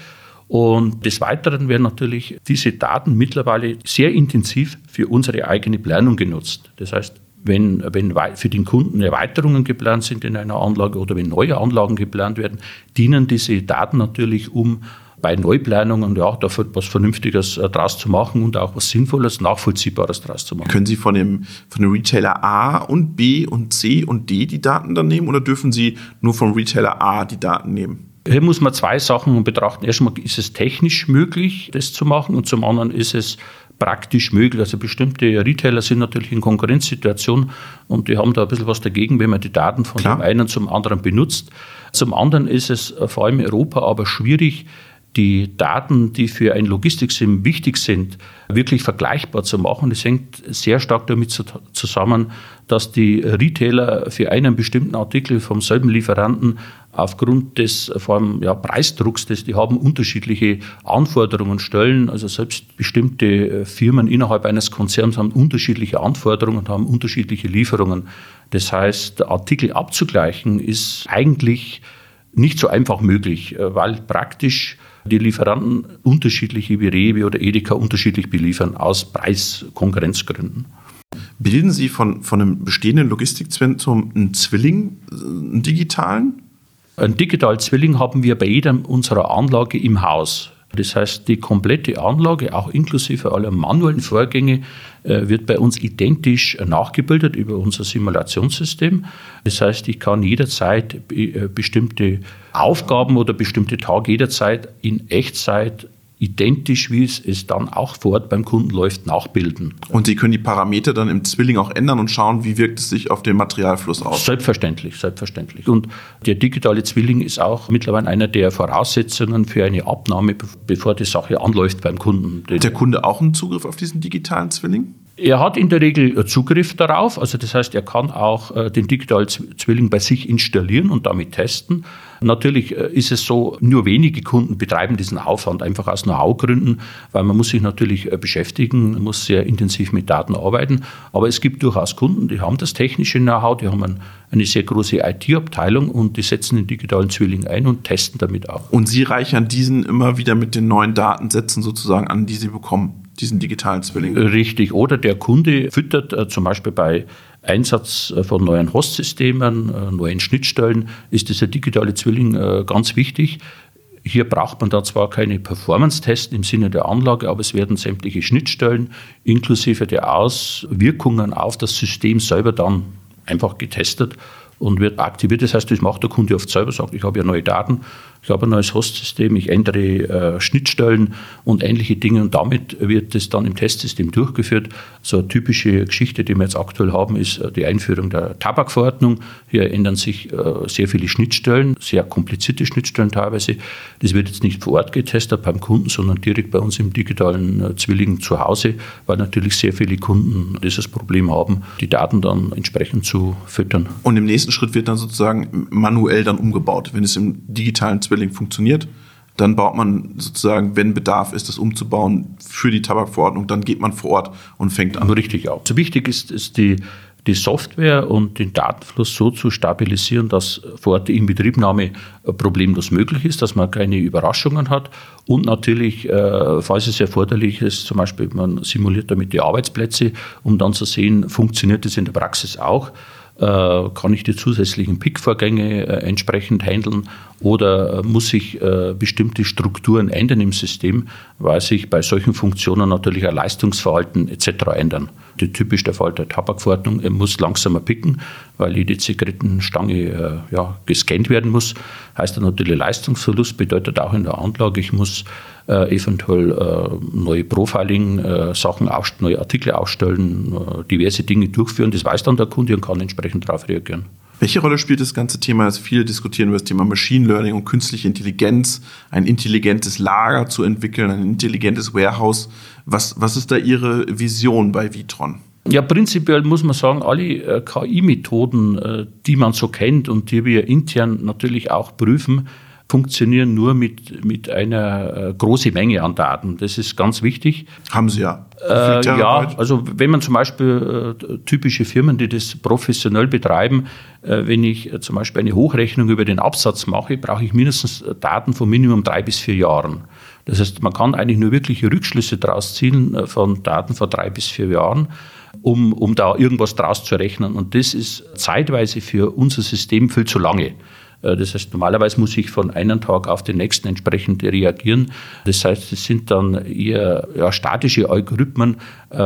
Und des Weiteren werden natürlich diese Daten mittlerweile sehr intensiv für unsere eigene Planung genutzt. Das heißt, wenn, wenn für den Kunden Erweiterungen geplant sind in einer Anlage oder wenn neue Anlagen geplant werden, dienen diese Daten natürlich, um bei Neuplanungen ja, da was Vernünftiges äh, draus zu machen und auch was Sinnvolles, Nachvollziehbares draus zu machen. Können Sie von dem, von dem Retailer A und B und C und D die Daten dann nehmen oder dürfen Sie nur vom Retailer A die Daten nehmen? Hier muss man zwei Sachen betrachten. Erstmal ist es technisch möglich, das zu machen und zum anderen ist es praktisch möglich. Also bestimmte Retailer sind natürlich in Konkurrenzsituation und die haben da ein bisschen was dagegen, wenn man die Daten von Klar. dem einen zum anderen benutzt. Zum anderen ist es vor allem in Europa aber schwierig, die Daten, die für ein Logistiksystem wichtig sind, wirklich vergleichbar zu machen. Das hängt sehr stark damit zusammen, dass die Retailer für einen bestimmten Artikel vom selben Lieferanten aufgrund des vor allem ja, Preisdrucks, das die haben, unterschiedliche Anforderungen stellen. Also selbst bestimmte Firmen innerhalb eines Konzerns haben unterschiedliche Anforderungen und haben unterschiedliche Lieferungen. Das heißt, Artikel abzugleichen ist eigentlich nicht so einfach möglich, weil praktisch die Lieferanten unterschiedliche wie Rewe oder Edeka unterschiedlich beliefern aus Preiskonkurrenzgründen. Bilden Sie von, von einem bestehenden Logistikzentrum einen Zwilling, einen digitalen? Einen digitalen Zwilling haben wir bei jedem unserer Anlage im Haus. Das heißt, die komplette Anlage, auch inklusive aller manuellen Vorgänge, äh, wird bei uns identisch nachgebildet über unser Simulationssystem. Das heißt, ich kann jederzeit äh, bestimmte Aufgaben oder bestimmte Tage jederzeit in Echtzeit identisch, wie es, es dann auch vor Ort beim Kunden läuft, nachbilden. Und Sie können die Parameter dann im Zwilling auch ändern und schauen, wie wirkt es sich auf den Materialfluss aus? Selbstverständlich, selbstverständlich. Und der digitale Zwilling ist auch mittlerweile einer der Voraussetzungen für eine Abnahme, bevor die Sache anläuft beim Kunden. Hat der Kunde auch einen Zugriff auf diesen digitalen Zwilling? Er hat in der Regel Zugriff darauf, also das heißt, er kann auch äh, den digitalen Zwilling bei sich installieren und damit testen. Natürlich äh, ist es so, nur wenige Kunden betreiben diesen Aufwand einfach aus Know-how-Gründen, weil man muss sich natürlich äh, beschäftigen, muss sehr intensiv mit Daten arbeiten. Aber es gibt durchaus Kunden, die haben das technische Know-how, die haben eine sehr große IT-Abteilung und die setzen den digitalen Zwilling ein und testen damit auch. Und Sie reichern diesen immer wieder mit den neuen Datensätzen sozusagen an, die Sie bekommen, diesen digitalen Zwilling? Richtig. Oder der Kunde füttert äh, zum Beispiel bei Einsatz äh, von neuen Hostsystemen, äh, neuen Schnittstellen ist dieser digitale Zwilling äh, ganz wichtig. Hier braucht man da zwar keine Performance-Tests im Sinne der Anlage, aber es werden sämtliche Schnittstellen inklusive der Auswirkungen auf das System selber dann einfach getestet und wird aktiviert. Das heißt, das macht der Kunde oft selber, sagt, ich habe ja neue Daten, ich habe ein neues Hostsystem, ich ändere äh, Schnittstellen und ähnliche Dinge und damit wird das dann im Testsystem durchgeführt. So eine typische Geschichte, die wir jetzt aktuell haben, ist äh, die Einführung der Tabakverordnung. Hier ändern sich äh, sehr viele Schnittstellen, sehr komplizierte Schnittstellen teilweise. Das wird jetzt nicht vor Ort getestet beim Kunden, sondern direkt bei uns im digitalen äh, Zwilling zu Hause, weil natürlich sehr viele Kunden dieses Problem haben, die Daten dann entsprechend zu füttern. Und im nächsten Schritt wird dann sozusagen manuell dann umgebaut, wenn es im digitalen Zwilling funktioniert. Dann baut man sozusagen, wenn Bedarf ist, das umzubauen für die Tabakverordnung, dann geht man vor Ort und fängt an. Richtig auch. So wichtig ist, ist die, die Software und den Datenfluss so zu stabilisieren, dass vor Ort die Inbetriebnahme problemlos möglich ist, dass man keine Überraschungen hat und natürlich, äh, falls es erforderlich ist, zum Beispiel man simuliert damit die Arbeitsplätze, um dann zu sehen, funktioniert das in der Praxis auch äh, kann ich die zusätzlichen Pick-Vorgänge äh, entsprechend handeln oder muss ich äh, bestimmte Strukturen ändern im System, weil sich bei solchen Funktionen natürlich ein Leistungsverhalten etc. ändern. Typisch der Fall der Tabakverordnung, er muss langsamer picken, weil jede Zigarettenstange ja, gescannt werden muss. Heißt dann natürlich Leistungsverlust, bedeutet auch in der Anlage, ich muss äh, eventuell äh, neue Profiling-Sachen, äh, neue Artikel aufstellen, äh, diverse Dinge durchführen. Das weiß dann der Kunde und kann entsprechend darauf reagieren. Welche Rolle spielt das ganze Thema, dass viele diskutieren über das Thema Machine Learning und künstliche Intelligenz, ein intelligentes Lager zu entwickeln, ein intelligentes Warehouse? Was, was ist da Ihre Vision bei Vitron? Ja, prinzipiell muss man sagen, alle äh, KI-Methoden, äh, die man so kennt und die wir intern natürlich auch prüfen, funktionieren nur mit, mit einer äh, großen Menge an Daten. Das ist ganz wichtig. Haben Sie ja. Äh, ja, also wenn man zum Beispiel äh, typische Firmen, die das professionell betreiben, äh, wenn ich äh, zum Beispiel eine Hochrechnung über den Absatz mache, brauche ich mindestens Daten von Minimum drei bis vier Jahren. Das heißt, man kann eigentlich nur wirkliche Rückschlüsse daraus ziehen äh, von Daten vor drei bis vier Jahren um, um da irgendwas draus zu rechnen. Und das ist zeitweise für unser System viel zu lange. Äh, das heißt, normalerweise muss ich von einem Tag auf den nächsten entsprechend reagieren. Das heißt, es sind dann eher ja, statische Algorithmen,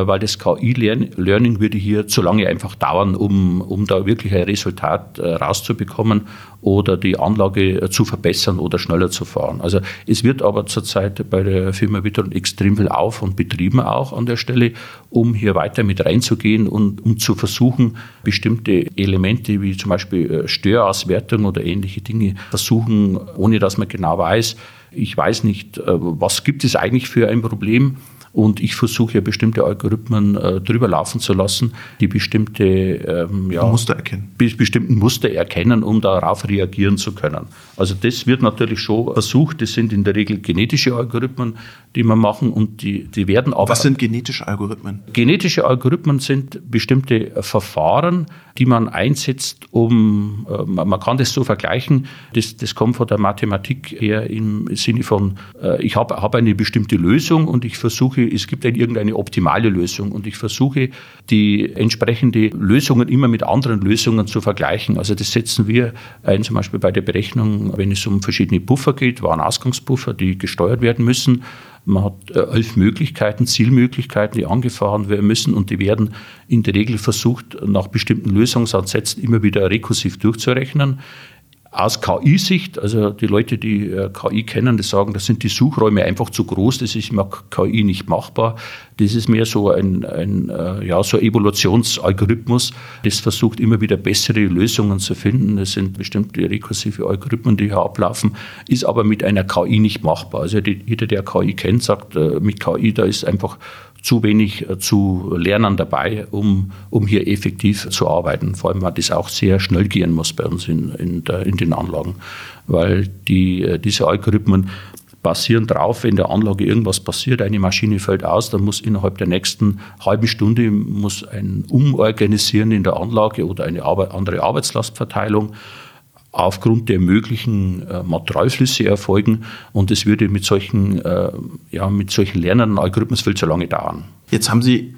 weil das KI-Learning würde hier zu lange einfach dauern, um, um da wirklich ein Resultat äh, rauszubekommen oder die Anlage zu verbessern oder schneller zu fahren. Also es wird aber zurzeit bei der Firma Witron extrem viel auf und betrieben auch an der Stelle, um hier weiter mit reinzugehen und um zu versuchen, bestimmte Elemente wie zum Beispiel Störauswertung oder ähnliche Dinge versuchen, ohne dass man genau weiß, ich weiß nicht, was gibt es eigentlich für ein Problem, und ich versuche ja bestimmte Algorithmen äh, drüber laufen zu lassen, die bestimmte ähm, ja, Muster erkennen. Be bestimmten Muster erkennen, um darauf reagieren zu können. Also das wird natürlich schon versucht. Das sind in der Regel genetische Algorithmen, die wir machen und die, die werden aber. Was sind genetische Algorithmen? Genetische Algorithmen sind bestimmte Verfahren, die man einsetzt, um, äh, man kann das so vergleichen, das, das kommt von der Mathematik her im Sinne von, äh, ich habe hab eine bestimmte Lösung und ich versuche, es gibt eine, irgendeine optimale Lösung und ich versuche, die entsprechende Lösungen immer mit anderen Lösungen zu vergleichen. Also das setzen wir ein, zum Beispiel bei der Berechnung, wenn es um verschiedene Puffer geht, Warenausgangspuffer, die gesteuert werden müssen. Man hat äh, elf Möglichkeiten, Zielmöglichkeiten, die angefahren werden müssen und die werden in der Regel versucht, nach bestimmten Lösungsansätzen immer wieder rekursiv durchzurechnen. Aus KI-Sicht, also die Leute, die äh, KI kennen, die sagen, das sind die Suchräume einfach zu groß, das ist mit KI nicht machbar. Das ist mehr so ein, ein äh, ja, so Evolutionsalgorithmus, das versucht immer wieder bessere Lösungen zu finden. Das sind bestimmte rekursive Algorithmen, die hier ablaufen, ist aber mit einer KI nicht machbar. Also jeder, der KI kennt, sagt, äh, mit KI, da ist einfach zu wenig äh, zu lernen dabei, um, um hier effektiv zu arbeiten. Vor allem, weil das auch sehr schnell gehen muss bei uns in, in, der, in den Anlagen, weil die, äh, diese Algorithmen basieren drauf, wenn der Anlage irgendwas passiert, eine Maschine fällt aus, dann muss innerhalb der nächsten halben Stunde muss ein Umorganisieren in der Anlage oder eine andere Arbeitslastverteilung aufgrund der möglichen äh, Materialflüsse erfolgen und es würde mit solchen, äh, ja, mit solchen lernenden Algorithmen viel zu lange dauern. Jetzt haben Sie,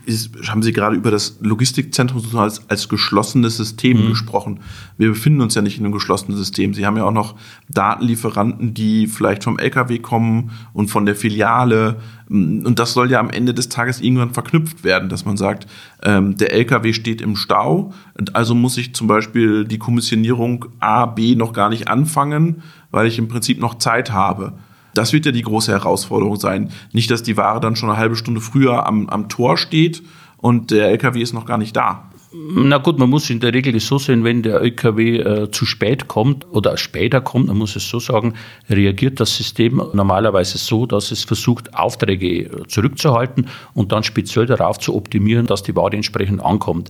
haben Sie gerade über das Logistikzentrum als, als geschlossenes System mhm. gesprochen. Wir befinden uns ja nicht in einem geschlossenen System. Sie haben ja auch noch Datenlieferanten, die vielleicht vom LKW kommen und von der Filiale. Und das soll ja am Ende des Tages irgendwann verknüpft werden, dass man sagt, ähm, der LKW steht im Stau, also muss ich zum Beispiel die Kommissionierung A, B noch gar nicht anfangen, weil ich im Prinzip noch Zeit habe. Das wird ja die große Herausforderung sein. Nicht, dass die Ware dann schon eine halbe Stunde früher am, am Tor steht und der LKW ist noch gar nicht da. Na gut, man muss in der Regel so sehen, wenn der LKW äh, zu spät kommt oder später kommt, man muss es so sagen, reagiert das System normalerweise so, dass es versucht, Aufträge äh, zurückzuhalten und dann speziell darauf zu optimieren, dass die Ware entsprechend ankommt.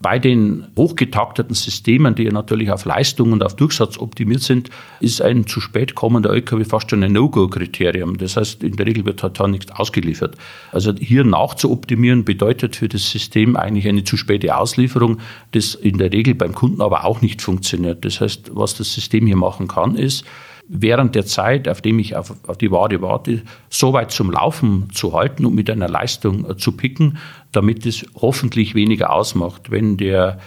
Bei den hochgetakteten Systemen, die ja natürlich auf Leistung und auf Durchsatz optimiert sind, ist ein zu spät kommender LKW fast schon ein No-Go-Kriterium. Das heißt, in der Regel wird halt da nichts ausgeliefert. Also hier nachzuoptimieren bedeutet für das System eigentlich eine zu späte Auslieferung, das in der Regel beim Kunden aber auch nicht funktioniert. Das heißt, was das System hier machen kann, ist, während der Zeit, auf dem ich auf, auf die Ware warte, so weit zum Laufen zu halten und mit einer Leistung äh, zu picken, damit es hoffentlich weniger ausmacht, wenn, der,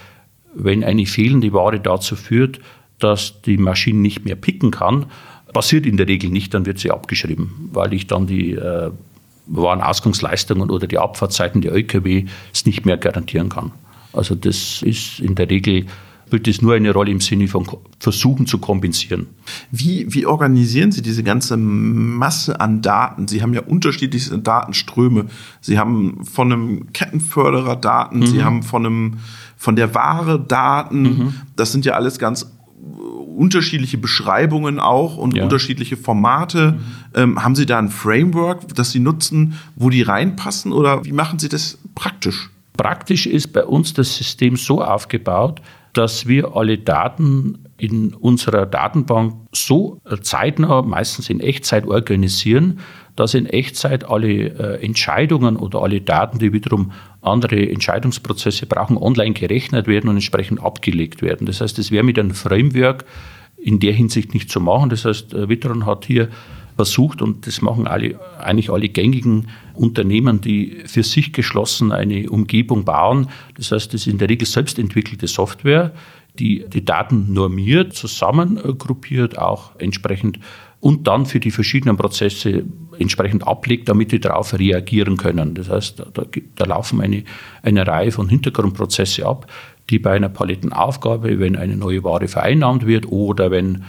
wenn eine fehlende Ware dazu führt, dass die Maschine nicht mehr picken kann. Passiert in der Regel nicht, dann wird sie abgeschrieben, weil ich dann die äh, Warenausgangsleistungen oder die Abfahrtzeiten der LKW nicht mehr garantieren kann. Also das ist in der Regel spielt es nur eine Rolle im Sinne von versuchen zu kompensieren. Wie, wie organisieren Sie diese ganze Masse an Daten? Sie haben ja unterschiedliche Datenströme. Sie haben von einem Kettenförderer Daten, mhm. Sie haben von, einem, von der Ware Daten. Mhm. Das sind ja alles ganz unterschiedliche Beschreibungen auch und ja. unterschiedliche Formate. Mhm. Ähm, haben Sie da ein Framework, das Sie nutzen, wo die reinpassen oder wie machen Sie das praktisch? Praktisch ist bei uns das System so aufgebaut, dass wir alle Daten in unserer Datenbank so zeitnah, meistens in Echtzeit organisieren, dass in Echtzeit alle äh, Entscheidungen oder alle Daten, die wiederum andere Entscheidungsprozesse brauchen, online gerechnet werden und entsprechend abgelegt werden. Das heißt, es wäre mit einem Framework in der Hinsicht nicht zu machen. Das heißt, äh, Witron hat hier versucht, und das machen alle, eigentlich alle gängigen Unternehmen, die für sich geschlossen eine Umgebung bauen. Das heißt, das ist in der Regel selbst entwickelte Software, die die Daten normiert, zusammengruppiert, auch entsprechend und dann für die verschiedenen Prozesse entsprechend ablegt, damit die darauf reagieren können. Das heißt, da, da laufen eine, eine Reihe von Hintergrundprozesse ab, die bei einer Palettenaufgabe, wenn eine neue Ware vereinnahmt wird oder wenn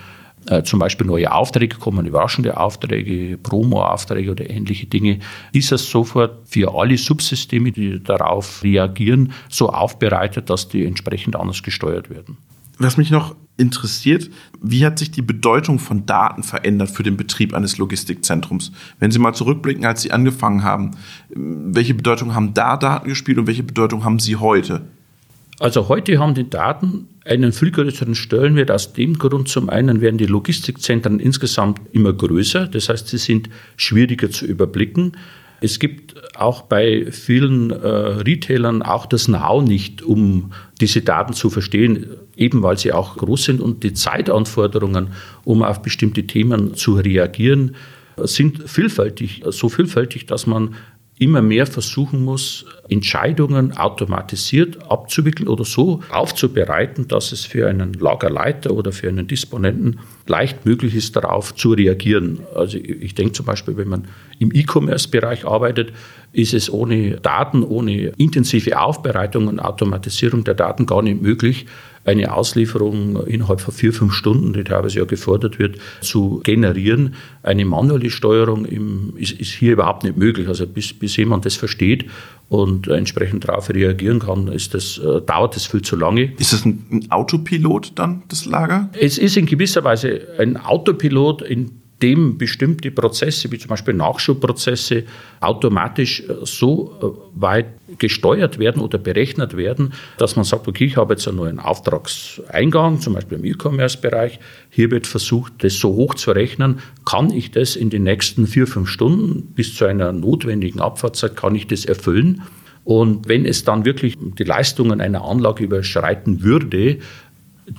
äh, zum Beispiel neue Aufträge kommen, überraschende Aufträge, Promo-Aufträge oder ähnliche Dinge, ist es sofort für alle Subsysteme, die darauf reagieren, so aufbereitet, dass die entsprechend anders gesteuert werden. Was mich noch interessiert, wie hat sich die Bedeutung von Daten verändert für den Betrieb eines Logistikzentrums? Wenn Sie mal zurückblicken, als Sie angefangen haben, welche Bedeutung haben da Daten gespielt und welche Bedeutung haben Sie heute? Also heute haben die Daten einen viel größeren Stellenwert aus dem Grund. Zum einen werden die Logistikzentren insgesamt immer größer, das heißt, sie sind schwieriger zu überblicken. Es gibt auch bei vielen äh, Retailern auch das Know nicht, um diese Daten zu verstehen, eben weil sie auch groß sind und die Zeitanforderungen, um auf bestimmte Themen zu reagieren, sind vielfältig, so vielfältig, dass man immer mehr versuchen muss, Entscheidungen automatisiert abzuwickeln oder so aufzubereiten, dass es für einen Lagerleiter oder für einen Disponenten leicht möglich ist, darauf zu reagieren. Also ich denke zum Beispiel, wenn man im E-Commerce-Bereich arbeitet, ist es ohne Daten, ohne intensive Aufbereitung und Automatisierung der Daten gar nicht möglich, eine Auslieferung innerhalb von vier, fünf Stunden, die teilweise ja gefordert wird, zu generieren. Eine manuelle Steuerung im, ist, ist, hier überhaupt nicht möglich. Also bis, bis jemand das versteht und entsprechend darauf reagieren kann, ist das, äh, dauert das viel zu lange. Ist das ein, ein Autopilot dann, das Lager? Es ist in gewisser Weise ein Autopilot, in dem bestimmte Prozesse, wie zum Beispiel Nachschubprozesse, automatisch äh, so äh, weit gesteuert werden oder berechnet werden, dass man sagt, okay, ich habe jetzt einen neuen Auftragseingang, zum Beispiel im E-Commerce-Bereich. Hier wird versucht, das so hoch zu rechnen. Kann ich das in den nächsten vier, fünf Stunden bis zu einer notwendigen Abfahrtzeit, kann ich das erfüllen? Und wenn es dann wirklich die Leistungen einer Anlage überschreiten würde,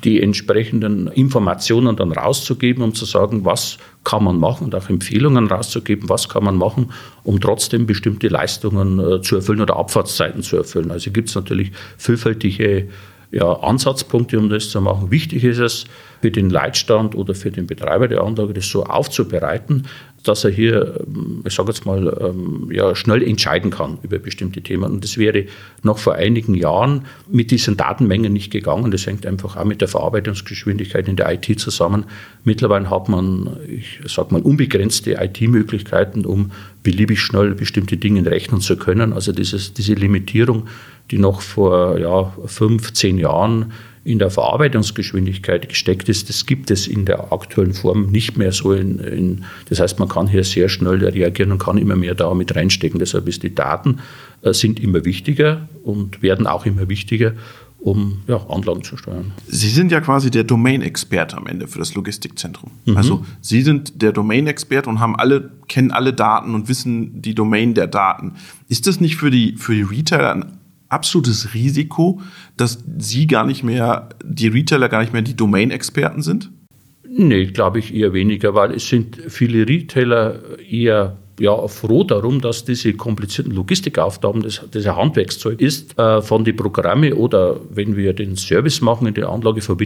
die entsprechenden Informationen dann rauszugeben, um zu sagen, was kann man machen und auch Empfehlungen rauszugeben, was kann man machen, um trotzdem bestimmte Leistungen äh, zu erfüllen oder Abfahrtszeiten zu erfüllen. Also gibt es natürlich vielfältige ja, Ansatzpunkte, um das zu machen. Wichtig ist es für den Leitstand oder für den Betreiber der Anlage, das so aufzubereiten, dass er hier, ähm, ich sage jetzt mal, ähm, ja, schnell entscheiden kann über bestimmte Themen. Und das wäre noch vor einigen Jahren mit diesen Datenmengen nicht gegangen. Das hängt einfach auch mit der Verarbeitungsgeschwindigkeit in der IT zusammen. Mittlerweile hat man, ich sage mal, unbegrenzte IT-Möglichkeiten, um beliebig schnell bestimmte Dinge rechnen zu können. Also dieses, diese Limitierung, die noch vor ja, fünf, zehn Jahren in der Verarbeitungsgeschwindigkeit gesteckt ist, das gibt es in der aktuellen Form nicht mehr so. In, in, das heißt, man kann hier sehr schnell reagieren und kann immer mehr da mit reinstecken. Deshalb ist die Daten äh, sind immer wichtiger und werden auch immer wichtiger, um ja, Anlagen zu steuern. Sie sind ja quasi der Domain-Experte am Ende für das Logistikzentrum. Mhm. Also Sie sind der Domain-Experte und haben alle, kennen alle Daten und wissen die Domain der Daten. Ist das nicht für die, für die Retailer ein absolutes Risiko, dass Sie gar nicht mehr, die Retailer gar nicht mehr die Domain-Experten sind? Nee, glaube ich eher weniger, weil es sind viele Retailer eher ja, froh darum, dass diese komplizierten Logistikaufgaben, das, das ein Handwerkszeug ist, äh, von den Programmen oder wenn wir den Service machen in der Anlage von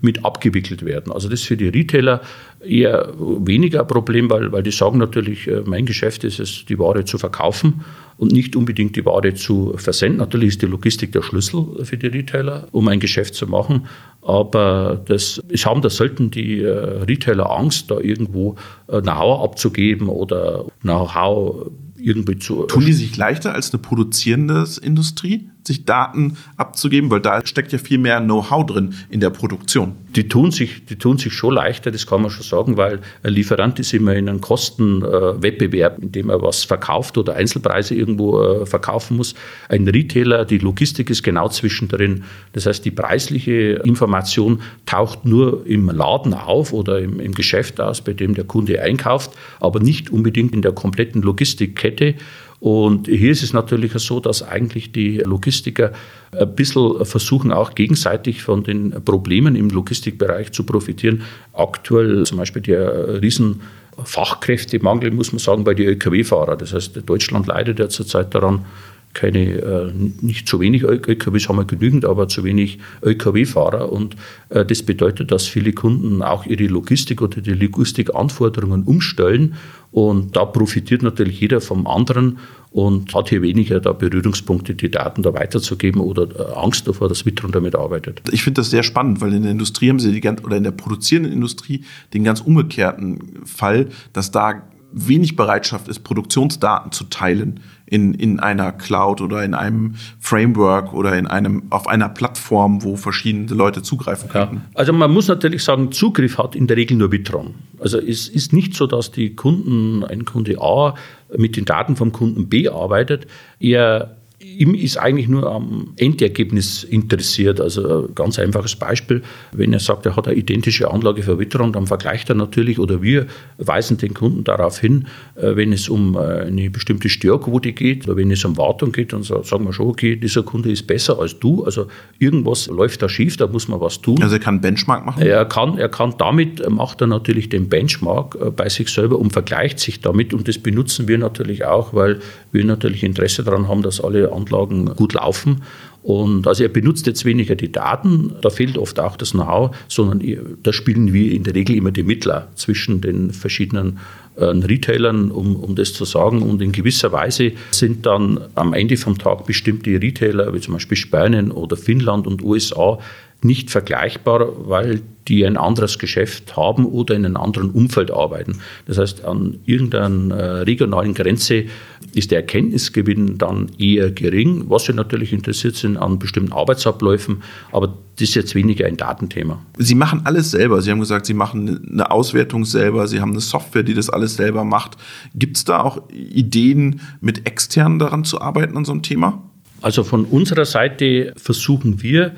mit abgewickelt werden. Also das ist für die Retailer eher weniger ein Problem, weil, weil die sagen natürlich, äh, mein Geschäft ist es, die Ware zu verkaufen und nicht unbedingt die Ware zu versenden. Natürlich ist die Logistik der Schlüssel für die Retailer, um ein Geschäft zu machen. Aber das, es haben da selten die äh, Retailer Angst, da irgendwo äh, Know-how abzugeben oder Know-how irgendwie zu. Tun die sich leichter als eine produzierende Industrie? Sich Daten abzugeben, weil da steckt ja viel mehr Know-how drin in der Produktion. Die tun, sich, die tun sich schon leichter, das kann man schon sagen, weil ein Lieferant ist immer in einem Kostenwettbewerb, in dem er was verkauft oder Einzelpreise irgendwo äh, verkaufen muss. Ein Retailer, die Logistik ist genau zwischendrin. Das heißt, die preisliche Information taucht nur im Laden auf oder im, im Geschäft aus, bei dem der Kunde einkauft, aber nicht unbedingt in der kompletten Logistikkette. Und hier ist es natürlich so, dass eigentlich die Logistiker ein bisschen versuchen, auch gegenseitig von den Problemen im Logistikbereich zu profitieren. Aktuell zum Beispiel der riesen Fachkräftemangel, muss man sagen, bei den Lkw-Fahrern. Das heißt, Deutschland leidet ja zurzeit daran, keine, äh, nicht zu wenig LKWs haben wir genügend, aber zu wenig LKW-Fahrer. Und äh, das bedeutet, dass viele Kunden auch ihre Logistik oder die Logistikanforderungen umstellen. Und da profitiert natürlich jeder vom anderen und hat hier weniger da Berührungspunkte, die Daten da weiterzugeben oder äh, Angst davor, dass Witron damit arbeitet. Ich finde das sehr spannend, weil in der Industrie haben sie die ganz, oder in der produzierenden Industrie den ganz umgekehrten Fall, dass da wenig Bereitschaft ist, Produktionsdaten zu teilen in, in einer Cloud oder in einem Framework oder in einem, auf einer Plattform, wo verschiedene Leute zugreifen können. Ja. Also man muss natürlich sagen, Zugriff hat in der Regel nur Bitron. Also es ist nicht so, dass die Kunden, ein Kunde A mit den Daten vom Kunden B arbeitet. Er ihm ist eigentlich nur am Endergebnis interessiert. Also ein ganz einfaches Beispiel, wenn er sagt, er hat eine identische Anlage für Witterung, dann vergleicht er natürlich oder wir weisen den Kunden darauf hin, äh, wenn es um äh, eine bestimmte Störquote geht oder wenn es um Wartung geht, dann sagen wir schon, okay, dieser Kunde ist besser als du, also irgendwas läuft da schief, da muss man was tun. Also er kann Benchmark machen? Er kann, er kann damit, macht er natürlich den Benchmark äh, bei sich selber und vergleicht sich damit und das benutzen wir natürlich auch, weil wir natürlich Interesse daran haben, dass alle Anlagen gut laufen. Und also er benutzt jetzt weniger die Daten, da fehlt oft auch das Know-how, sondern da spielen wir in der Regel immer die Mittler zwischen den verschiedenen äh, Retailern, um, um das zu sagen. Und in gewisser Weise sind dann am Ende vom Tag bestimmte Retailer, wie zum Beispiel Spanien oder Finnland und USA, nicht vergleichbar, weil die ein anderes Geschäft haben oder in einem anderen Umfeld arbeiten. Das heißt, an irgendeiner äh, regionalen Grenze ist der Erkenntnisgewinn dann eher gering. Was sie natürlich interessiert sind an bestimmten Arbeitsabläufen, aber das ist jetzt weniger ein Datenthema. Sie machen alles selber. Sie haben gesagt, Sie machen eine Auswertung selber, Sie haben eine Software, die das alles selber macht. Gibt es da auch Ideen, mit externen daran zu arbeiten an so einem Thema? Also von unserer Seite versuchen wir,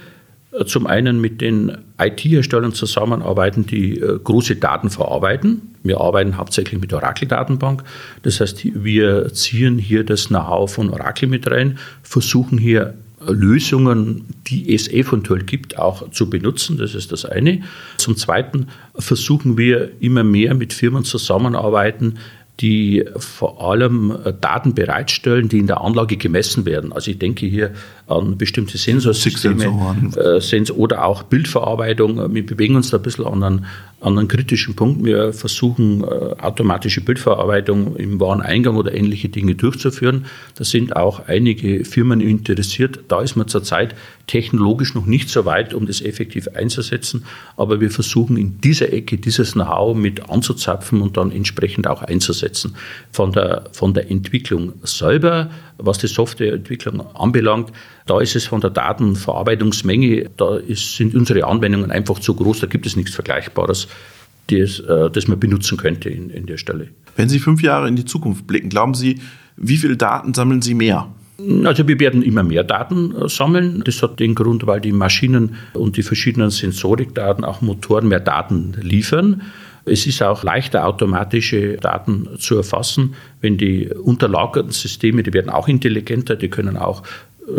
zum einen mit den IT-Herstellern zusammenarbeiten, die äh, große Daten verarbeiten. Wir arbeiten hauptsächlich mit Oracle-Datenbank. Das heißt, wir ziehen hier das Know-how von Oracle mit rein, versuchen hier Lösungen, die es eventuell gibt, auch zu benutzen. Das ist das eine. Zum Zweiten versuchen wir immer mehr mit Firmen zusammenarbeiten, die vor allem äh, Daten bereitstellen, die in der Anlage gemessen werden. Also ich denke hier an bestimmte Sensorsysteme äh, Sens oder auch Bildverarbeitung. Wir bewegen uns da ein bisschen an einen, an einen kritischen Punkt. Wir versuchen äh, automatische Bildverarbeitung im Wareneingang oder ähnliche Dinge durchzuführen. Da sind auch einige Firmen interessiert. Da ist man zurzeit technologisch noch nicht so weit, um das effektiv einzusetzen. Aber wir versuchen in dieser Ecke dieses Know-how mit anzuzapfen und dann entsprechend auch einzusetzen. Von der, von der Entwicklung selber, was die Softwareentwicklung anbelangt, da ist es von der Datenverarbeitungsmenge, da ist, sind unsere Anwendungen einfach zu groß, da gibt es nichts Vergleichbares, das, äh, das man benutzen könnte in, in der Stelle. Wenn Sie fünf Jahre in die Zukunft blicken, glauben Sie, wie viele Daten sammeln Sie mehr? Also wir werden immer mehr Daten äh, sammeln. Das hat den Grund, weil die Maschinen und die verschiedenen Sensorikdaten, auch Motoren mehr Daten liefern. Es ist auch leichter, automatische Daten zu erfassen, wenn die unterlagerten Systeme, die werden auch intelligenter, die können auch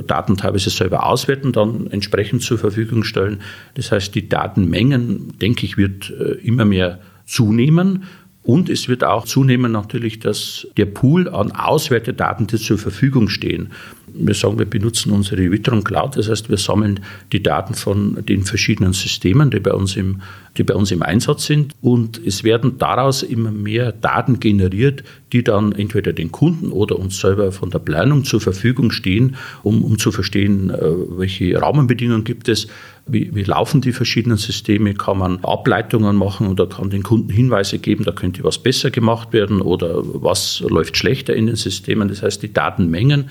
Daten teilweise selber auswerten, dann entsprechend zur Verfügung stellen. Das heißt, die Datenmengen, denke ich, wird äh, immer mehr zunehmen. Und es wird auch zunehmen natürlich, dass der Pool an Auswertedaten, die zur Verfügung stehen, wir sagen, wir benutzen unsere Witron Cloud, das heißt, wir sammeln die Daten von den verschiedenen Systemen, die bei uns im, die bei uns im Einsatz sind. Und es werden daraus immer mehr Daten generiert, die dann entweder den Kunden oder uns selber von der Planung zur Verfügung stehen, um, um zu verstehen, äh, welche Rahmenbedingungen gibt es, wie, wie, laufen die verschiedenen Systeme? Kann man Ableitungen machen oder kann den Kunden Hinweise geben, da könnte was besser gemacht werden oder was läuft schlechter in den Systemen? Das heißt, die Datenmengen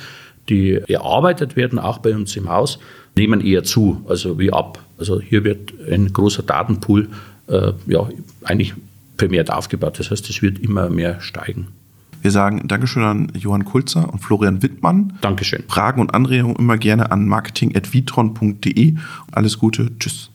die erarbeitet werden, auch bei uns im Haus, nehmen eher zu, also wie ab. Also hier wird ein großer Datenpool äh, ja, eigentlich vermehrt aufgebaut. Das heißt, es wird immer mehr steigen. Wir sagen Dankeschön an Johann Kulzer und Florian Wittmann. Dankeschön. Fragen und Anregungen immer gerne an marketing.vitron.de. Alles Gute. Tschüss.